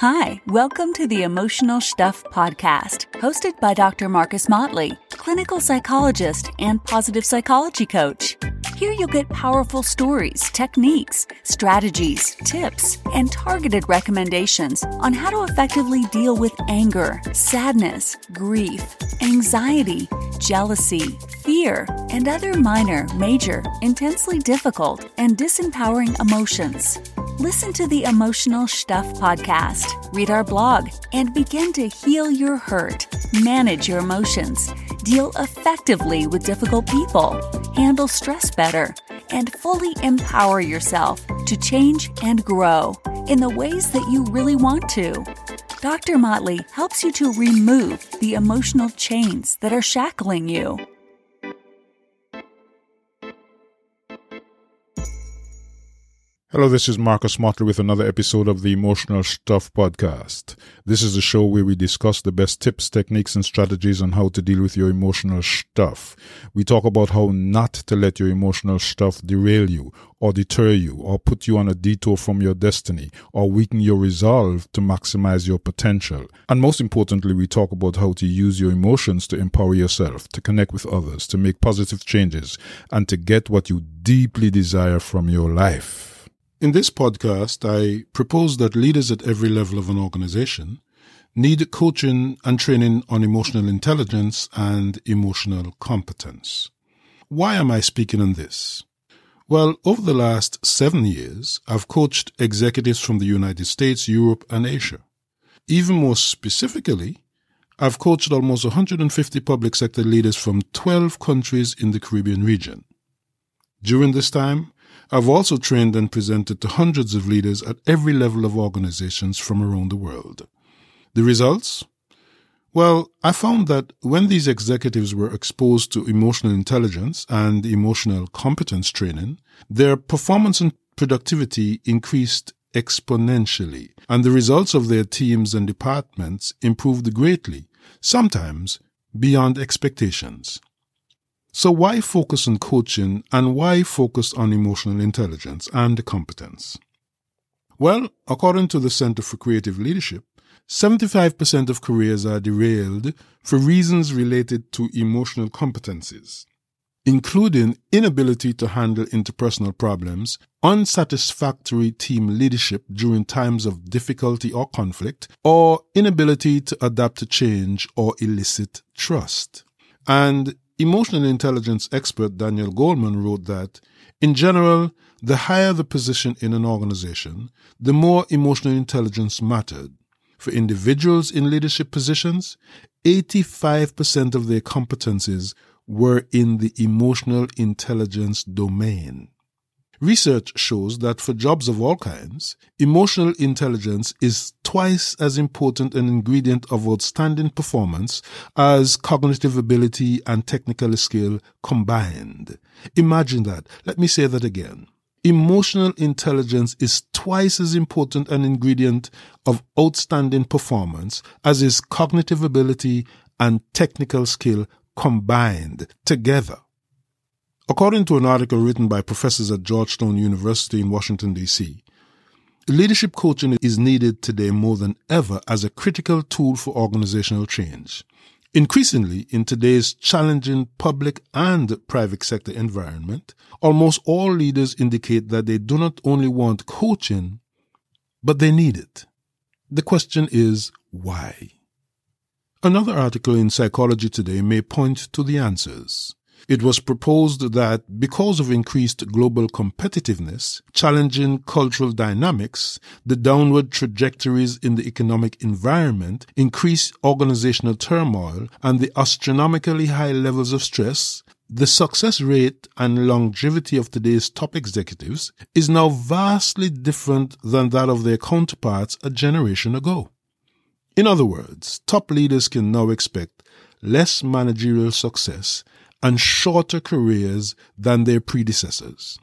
Hi, welcome to the Emotional Stuff Podcast, hosted by Dr. Marcus Motley, clinical psychologist and positive psychology coach. Here you'll get powerful stories, techniques, strategies, tips, and targeted recommendations on how to effectively deal with anger, sadness, grief, anxiety, jealousy, fear, and other minor, major, intensely difficult, and disempowering emotions. Listen to the Emotional Stuff podcast, read our blog, and begin to heal your hurt, manage your emotions, deal effectively with difficult people, handle stress better, and fully empower yourself to change and grow in the ways that you really want to. Dr. Motley helps you to remove the emotional chains that are shackling you. Hello, this is Marcus Motley with another episode of the Emotional Stuff Podcast. This is a show where we discuss the best tips, techniques, and strategies on how to deal with your emotional stuff. We talk about how not to let your emotional stuff derail you, or deter you, or put you on a detour from your destiny, or weaken your resolve to maximize your potential. And most importantly, we talk about how to use your emotions to empower yourself, to connect with others, to make positive changes, and to get what you deeply desire from your life. In this podcast, I propose that leaders at every level of an organization need coaching and training on emotional intelligence and emotional competence. Why am I speaking on this? Well, over the last seven years, I've coached executives from the United States, Europe, and Asia. Even more specifically, I've coached almost 150 public sector leaders from 12 countries in the Caribbean region. During this time, I've also trained and presented to hundreds of leaders at every level of organizations from around the world. The results? Well, I found that when these executives were exposed to emotional intelligence and emotional competence training, their performance and productivity increased exponentially, and the results of their teams and departments improved greatly, sometimes beyond expectations. So why focus on coaching and why focus on emotional intelligence and competence? Well, according to the Center for Creative Leadership, 75% of careers are derailed for reasons related to emotional competencies, including inability to handle interpersonal problems, unsatisfactory team leadership during times of difficulty or conflict, or inability to adapt to change or elicit trust. And Emotional intelligence expert Daniel Goleman wrote that, in general, the higher the position in an organization, the more emotional intelligence mattered. For individuals in leadership positions, 85% of their competencies were in the emotional intelligence domain. Research shows that for jobs of all kinds, emotional intelligence is twice as important an ingredient of outstanding performance as cognitive ability and technical skill combined. Imagine that. Let me say that again. Emotional intelligence is twice as important an ingredient of outstanding performance as is cognitive ability and technical skill combined together. According to an article written by professors at Georgetown University in Washington, D.C., leadership coaching is needed today more than ever as a critical tool for organizational change. Increasingly, in today's challenging public and private sector environment, almost all leaders indicate that they do not only want coaching, but they need it. The question is why? Another article in Psychology Today may point to the answers. It was proposed that because of increased global competitiveness, challenging cultural dynamics, the downward trajectories in the economic environment, increased organizational turmoil, and the astronomically high levels of stress, the success rate and longevity of today's top executives is now vastly different than that of their counterparts a generation ago. In other words, top leaders can now expect less managerial success and shorter careers than their predecessors.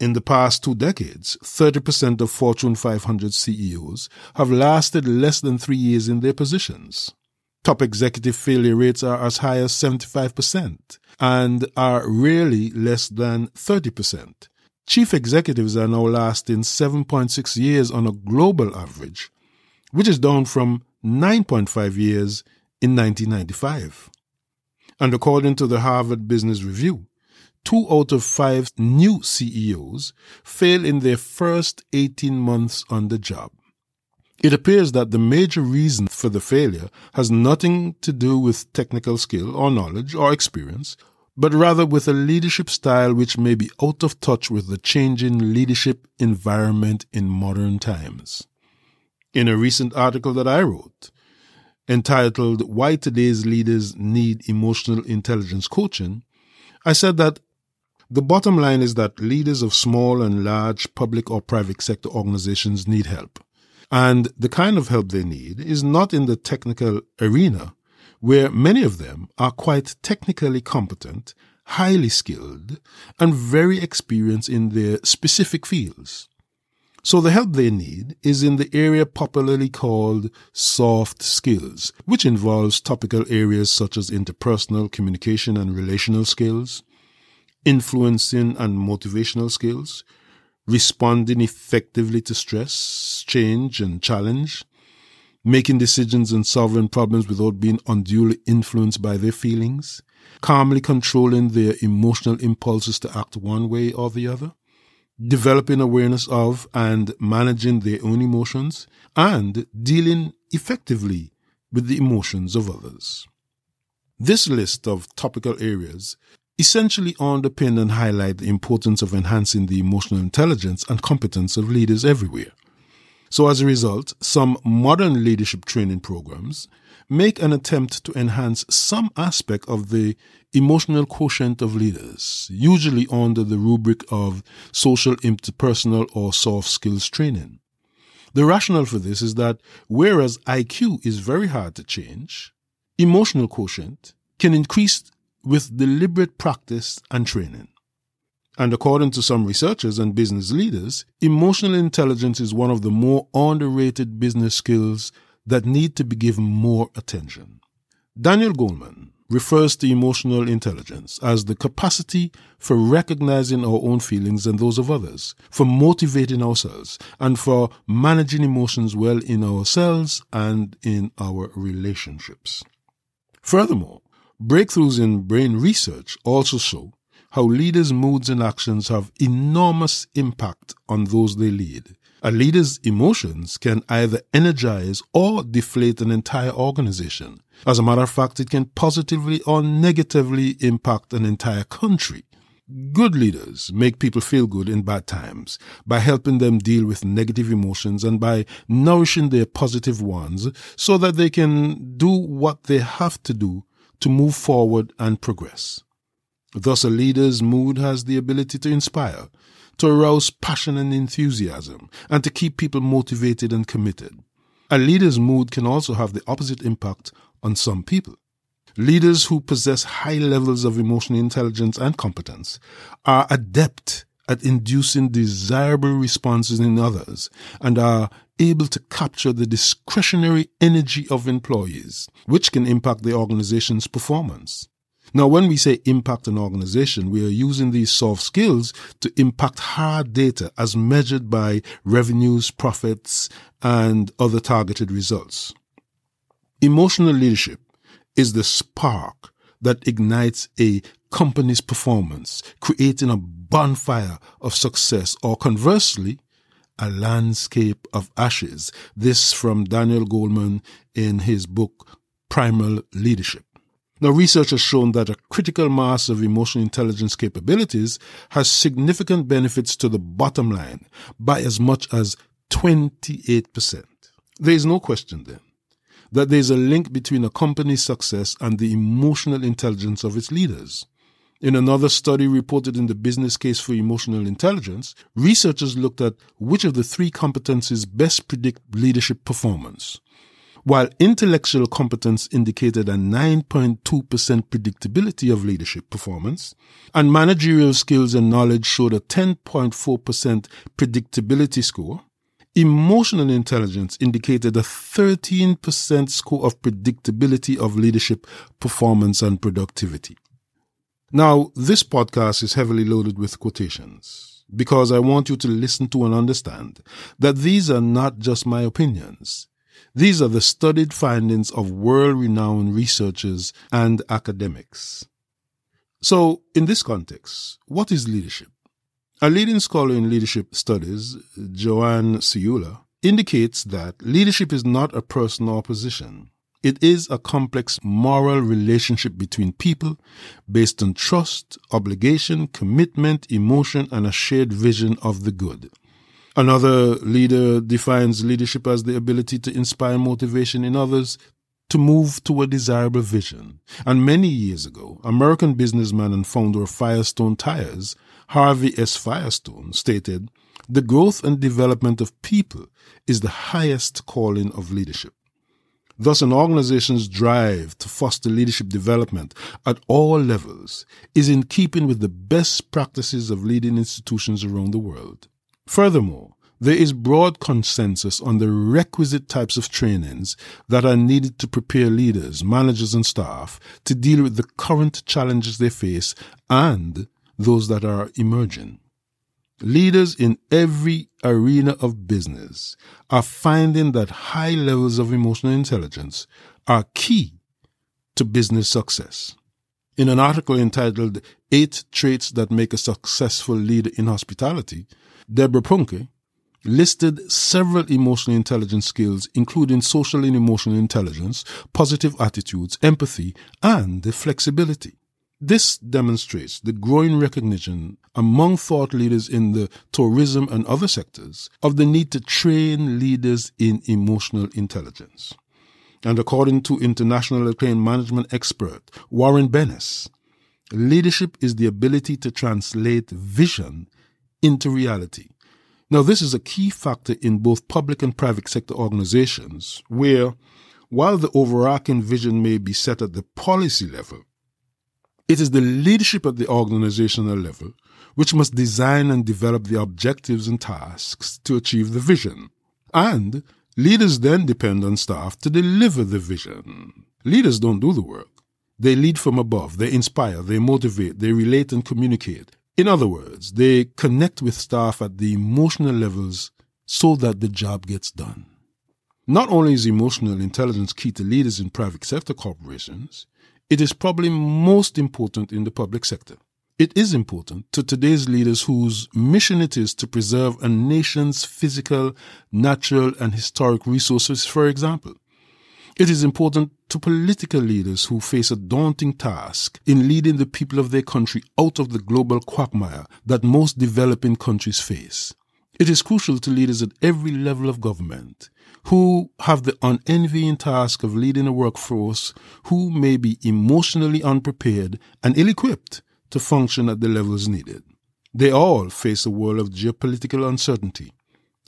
In the past two decades, 30% of Fortune 500 CEOs have lasted less than three years in their positions. Top executive failure rates are as high as 75% and are rarely less than 30%. Chief executives are now lasting 7.6 years on a global average, which is down from 9.5 years in 1995. And according to the Harvard Business Review, two out of five new CEOs fail in their first 18 months on the job. It appears that the major reason for the failure has nothing to do with technical skill or knowledge or experience, but rather with a leadership style which may be out of touch with the changing leadership environment in modern times. In a recent article that I wrote, entitled Why Today's Leaders Need Emotional Intelligence Coaching, I said that the bottom line is that leaders of small and large public or private sector organizations need help. And the kind of help they need is not in the technical arena, where many of them are quite technically competent, highly skilled, and very experienced in their specific fields. So the help they need is in the area popularly called soft skills, which involves topical areas such as interpersonal communication and relational skills, influencing and motivational skills, responding effectively to stress, change, and challenge, making decisions and solving problems without being unduly influenced by their feelings, calmly controlling their emotional impulses to act one way or the other, developing awareness of and managing their own emotions, and dealing effectively with the emotions of others. This list of topical areas essentially underpin and highlight the importance of enhancing the emotional intelligence and competence of leaders everywhere. So as a result, some modern leadership training programs make an attempt to enhance some aspect of the emotional quotient of leaders, usually under the rubric of social interpersonal or soft skills training. The rationale for this is that whereas IQ is very hard to change, emotional quotient can increase with deliberate practice and training. And according to some researchers and business leaders, emotional intelligence is one of the more underrated business skills that need to be given more attention. Daniel Goleman refers to emotional intelligence as the capacity for recognizing our own feelings and those of others, for motivating ourselves, and for managing emotions well in ourselves and in our relationships. Furthermore, Breakthroughs in brain research also show how leaders' moods and actions have enormous impact on those they lead. A leader's emotions can either energize or deflate an entire organization. As a matter of fact, it can positively or negatively impact an entire country. Good leaders make people feel good in bad times by helping them deal with negative emotions and by nourishing their positive ones so that they can do what they have to do to move forward and progress. Thus, a leader's mood has the ability to inspire, to arouse passion and enthusiasm, and to keep people motivated and committed. A leader's mood can also have the opposite impact on some people. Leaders who possess high levels of emotional intelligence and competence are adept at inducing desirable responses in others and are able to capture the discretionary energy of employees, which can impact the organization's performance. Now, when we say impact an organization, we are using these soft skills to impact hard data as measured by revenues, profits, and other targeted results. Emotional leadership is the spark that ignites a company's performance, creating a bonfire of success, or conversely, a landscape of ashes. This from Daniel Goleman in his book Primal Leadership. Now, research has shown that a critical mass of emotional intelligence capabilities has significant benefits to the bottom line by as much as 28%. There is no question then that there is a link between a company's success and the emotional intelligence of its leaders. In another study reported in the Business Case for Emotional Intelligence, researchers looked at which of the three competencies best predict leadership performance. While intellectual competence indicated a 9.2% predictability of leadership performance, and managerial skills and knowledge showed a 10.4% predictability score, emotional intelligence indicated a 13% score of predictability of leadership performance and productivity. Now, this podcast is heavily loaded with quotations because I want you to listen to and understand that these are not just my opinions. These are the studied findings of world renowned researchers and academics. So, in this context, what is leadership? A leading scholar in leadership studies, Joanne Ciulla, indicates that leadership is not a person or position. It is a complex moral relationship between people based on trust, obligation, commitment, emotion, and a shared vision of the good. Another leader defines leadership as the ability to inspire motivation in others to move to a desirable vision. And many years ago, American businessman and founder of Firestone Tires, Harvey S. Firestone, stated, The growth and development of people is the highest calling of leadership. Thus, an organization's drive to foster leadership development at all levels is in keeping with the best practices of leading institutions around the world. Furthermore, there is broad consensus on the requisite types of trainings that are needed to prepare leaders, managers, and staff to deal with the current challenges they face and those that are emerging. Leaders in every arena of business are finding that high levels of emotional intelligence are key to business success. In an article entitled Eight Traits That Make a Successful Leader in Hospitality, Deborah Punke listed several emotional intelligence skills, including social and emotional intelligence, positive attitudes, empathy, and flexibility. This demonstrates the growing recognition among thought leaders in the tourism and other sectors of the need to train leaders in emotional intelligence. And according to international acclaimed management expert Warren Bennis, leadership is the ability to translate vision into reality. Now, this is a key factor in both public and private sector organizations where, while the overarching vision may be set at the policy level, it is the leadership at the organizational level which must design and develop the objectives and tasks to achieve the vision. And leaders then depend on staff to deliver the vision. Leaders don't do the work. They lead from above, they inspire, they motivate, they relate and communicate. In other words, they connect with staff at the emotional levels so that the job gets done. Not only is emotional intelligence key to leaders in private sector corporations, it is probably most important in the public sector. It is important to today's leaders whose mission it is to preserve a nation's physical, natural, and historic resources, for example. It is important to political leaders who face a daunting task in leading the people of their country out of the global quagmire that most developing countries face. It is crucial to leaders at every level of government who have the unenvying task of leading a workforce who may be emotionally unprepared and ill equipped to function at the levels needed. They all face a world of geopolitical uncertainty,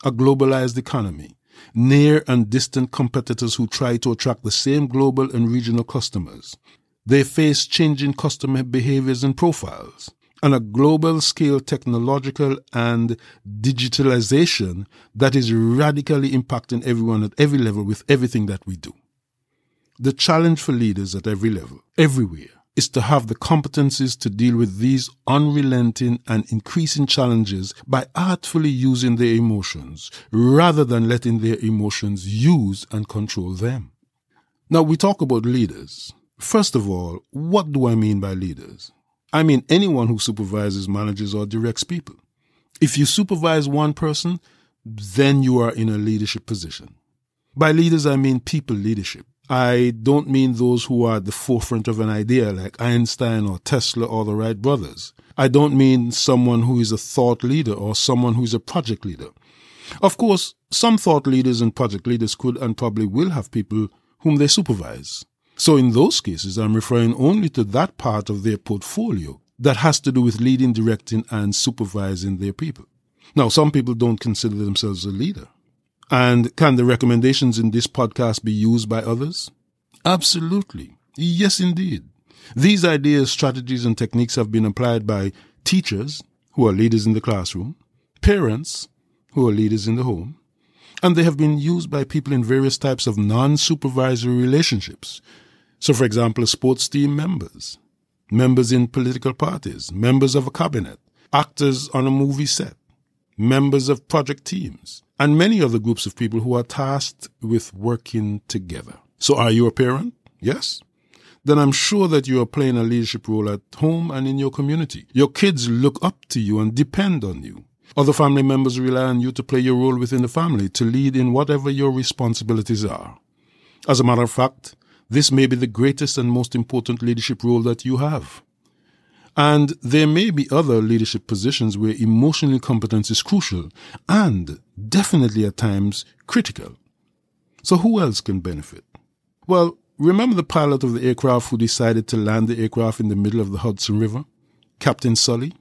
a globalized economy, near and distant competitors who try to attract the same global and regional customers. They face changing customer behaviors and profiles, and a global scale technological and digitalization that is radically impacting everyone at every level with everything that we do. The challenge for leaders at every level, everywhere, is to have the competencies to deal with these unrelenting and increasing challenges by artfully using their emotions rather than letting their emotions use and control them. Now we talk about leaders. First of all, what do I mean by leaders? I mean anyone who supervises, manages, or directs people. If you supervise one person, then you are in a leadership position. By leaders, I mean people leadership. I don't mean those who are at the forefront of an idea like Einstein or Tesla or the Wright brothers. I don't mean someone who is a thought leader or someone who is a project leader. Of course, some thought leaders and project leaders could and probably will have people whom they supervise. So in those cases, I'm referring only to that part of their portfolio that has to do with leading, directing, and supervising their people. Now, some people don't consider themselves a leader. And can the recommendations in this podcast be used by others? Absolutely. Yes, indeed. These ideas, strategies, and techniques have been applied by teachers who are leaders in the classroom, parents who are leaders in the home, and they have been used by people in various types of non-supervisory relationships. So, for example, sports team members, members in political parties, members of a cabinet, actors on a movie set, members of project teams, and many other groups of people who are tasked with working together. So are you a parent? Yes? Then I'm sure that you are playing a leadership role at home and in your community. Your kids look up to you and depend on you. Other family members rely on you to play your role within the family, to lead in whatever your responsibilities are. As a matter of fact, this may be the greatest and most important leadership role that you have. And there may be other leadership positions where emotional competence is crucial and definitely at times critical. So who else can benefit? Well, remember the pilot of the aircraft who decided to land the aircraft in the middle of the Hudson River? Captain Sully?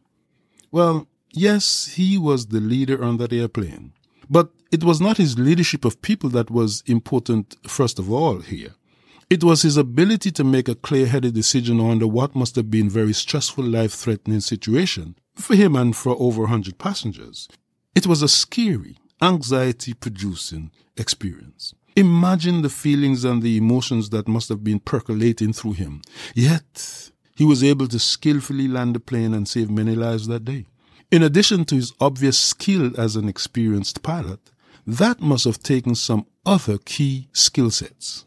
Well, yes, he was the leader on that airplane. But it was not his leadership of people that was important first of all here. It was his ability to make a clear headed decision under what must have been very stressful, life threatening situation for him and for over a hundred passengers. It was a scary, anxiety producing experience. Imagine the feelings and the emotions that must have been percolating through him. Yet, he was able to skillfully land the plane and save many lives that day. In addition to his obvious skill as an experienced pilot, that must have taken some other key skill sets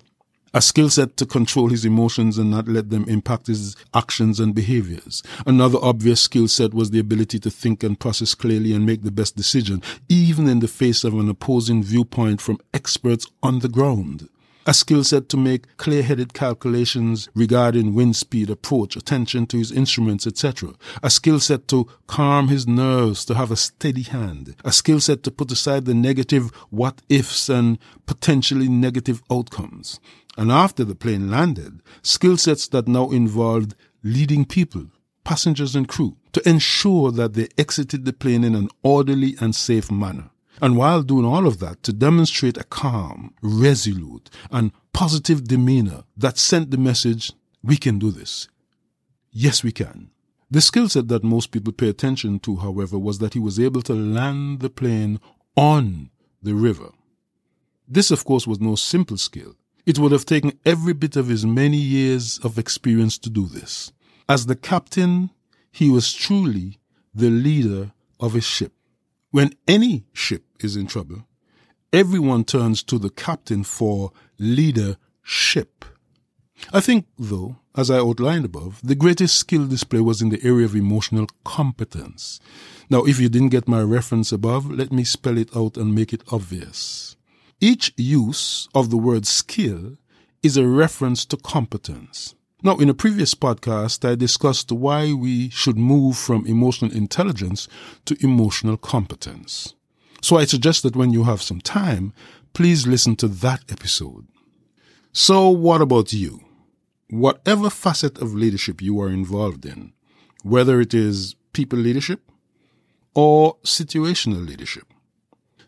a skill set to control his emotions and not let them impact his actions and behaviors. Another obvious skill set was the ability to think and process clearly and make the best decision, even in the face of an opposing viewpoint from experts on the ground a skill set to make clear headed calculations regarding wind speed, approach, attention to his instruments, etc. A skill set to calm his nerves, to have a steady hand. A skill set to put aside the negative what ifs and potentially negative outcomes. And after the plane landed, skill sets that now involved leading people, passengers and crew, to ensure that they exited the plane in an orderly and safe manner. And while doing all of that, to demonstrate a calm, resolute, and positive demeanor that sent the message, we can do this. Yes, we can. The skill set that most people pay attention to, however, was that he was able to land the plane on the river. This, of course, was no simple skill. It would have taken every bit of his many years of experience to do this. As the captain, he was truly the leader of his ship. When any ship is in trouble, everyone turns to the captain for leadership. I think, though, as I outlined above, the greatest skill display was in the area of emotional competence. Now, if you didn't get my reference above, let me spell it out and make it obvious. Each use of the word skill is a reference to competence. Now, in a previous podcast, I discussed why we should move from emotional intelligence to emotional competence. So I suggest that when you have some time, please listen to that episode. So what about you? Whatever facet of leadership you are involved in, whether it is people leadership or situational leadership,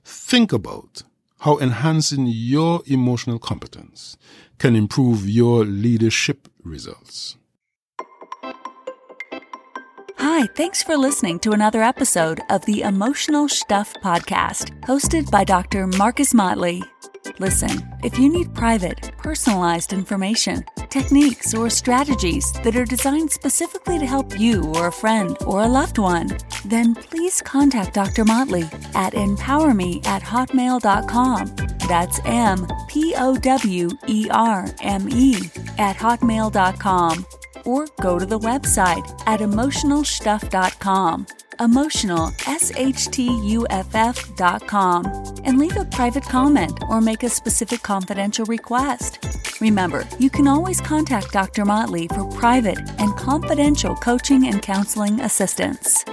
think about how enhancing your emotional competence can improve your leadership results. Hi, thanks for listening to another episode of the Emotional Stuff Podcast, hosted by Dr. Marcus Motley. Listen, if you need private, personalized information, techniques, or strategies that are designed specifically to help you or a friend or a loved one, then please contact Dr. Motley at empowerme at hotmail.com. That's M P O W E R M E at hotmail.com. Or go to the website at emotionalshtuff.com emotional, S-H-T-U-F-F dot com, and leave a private comment or make a specific confidential request. Remember, you can always contact Dr. Motley for private and confidential coaching and counseling assistance.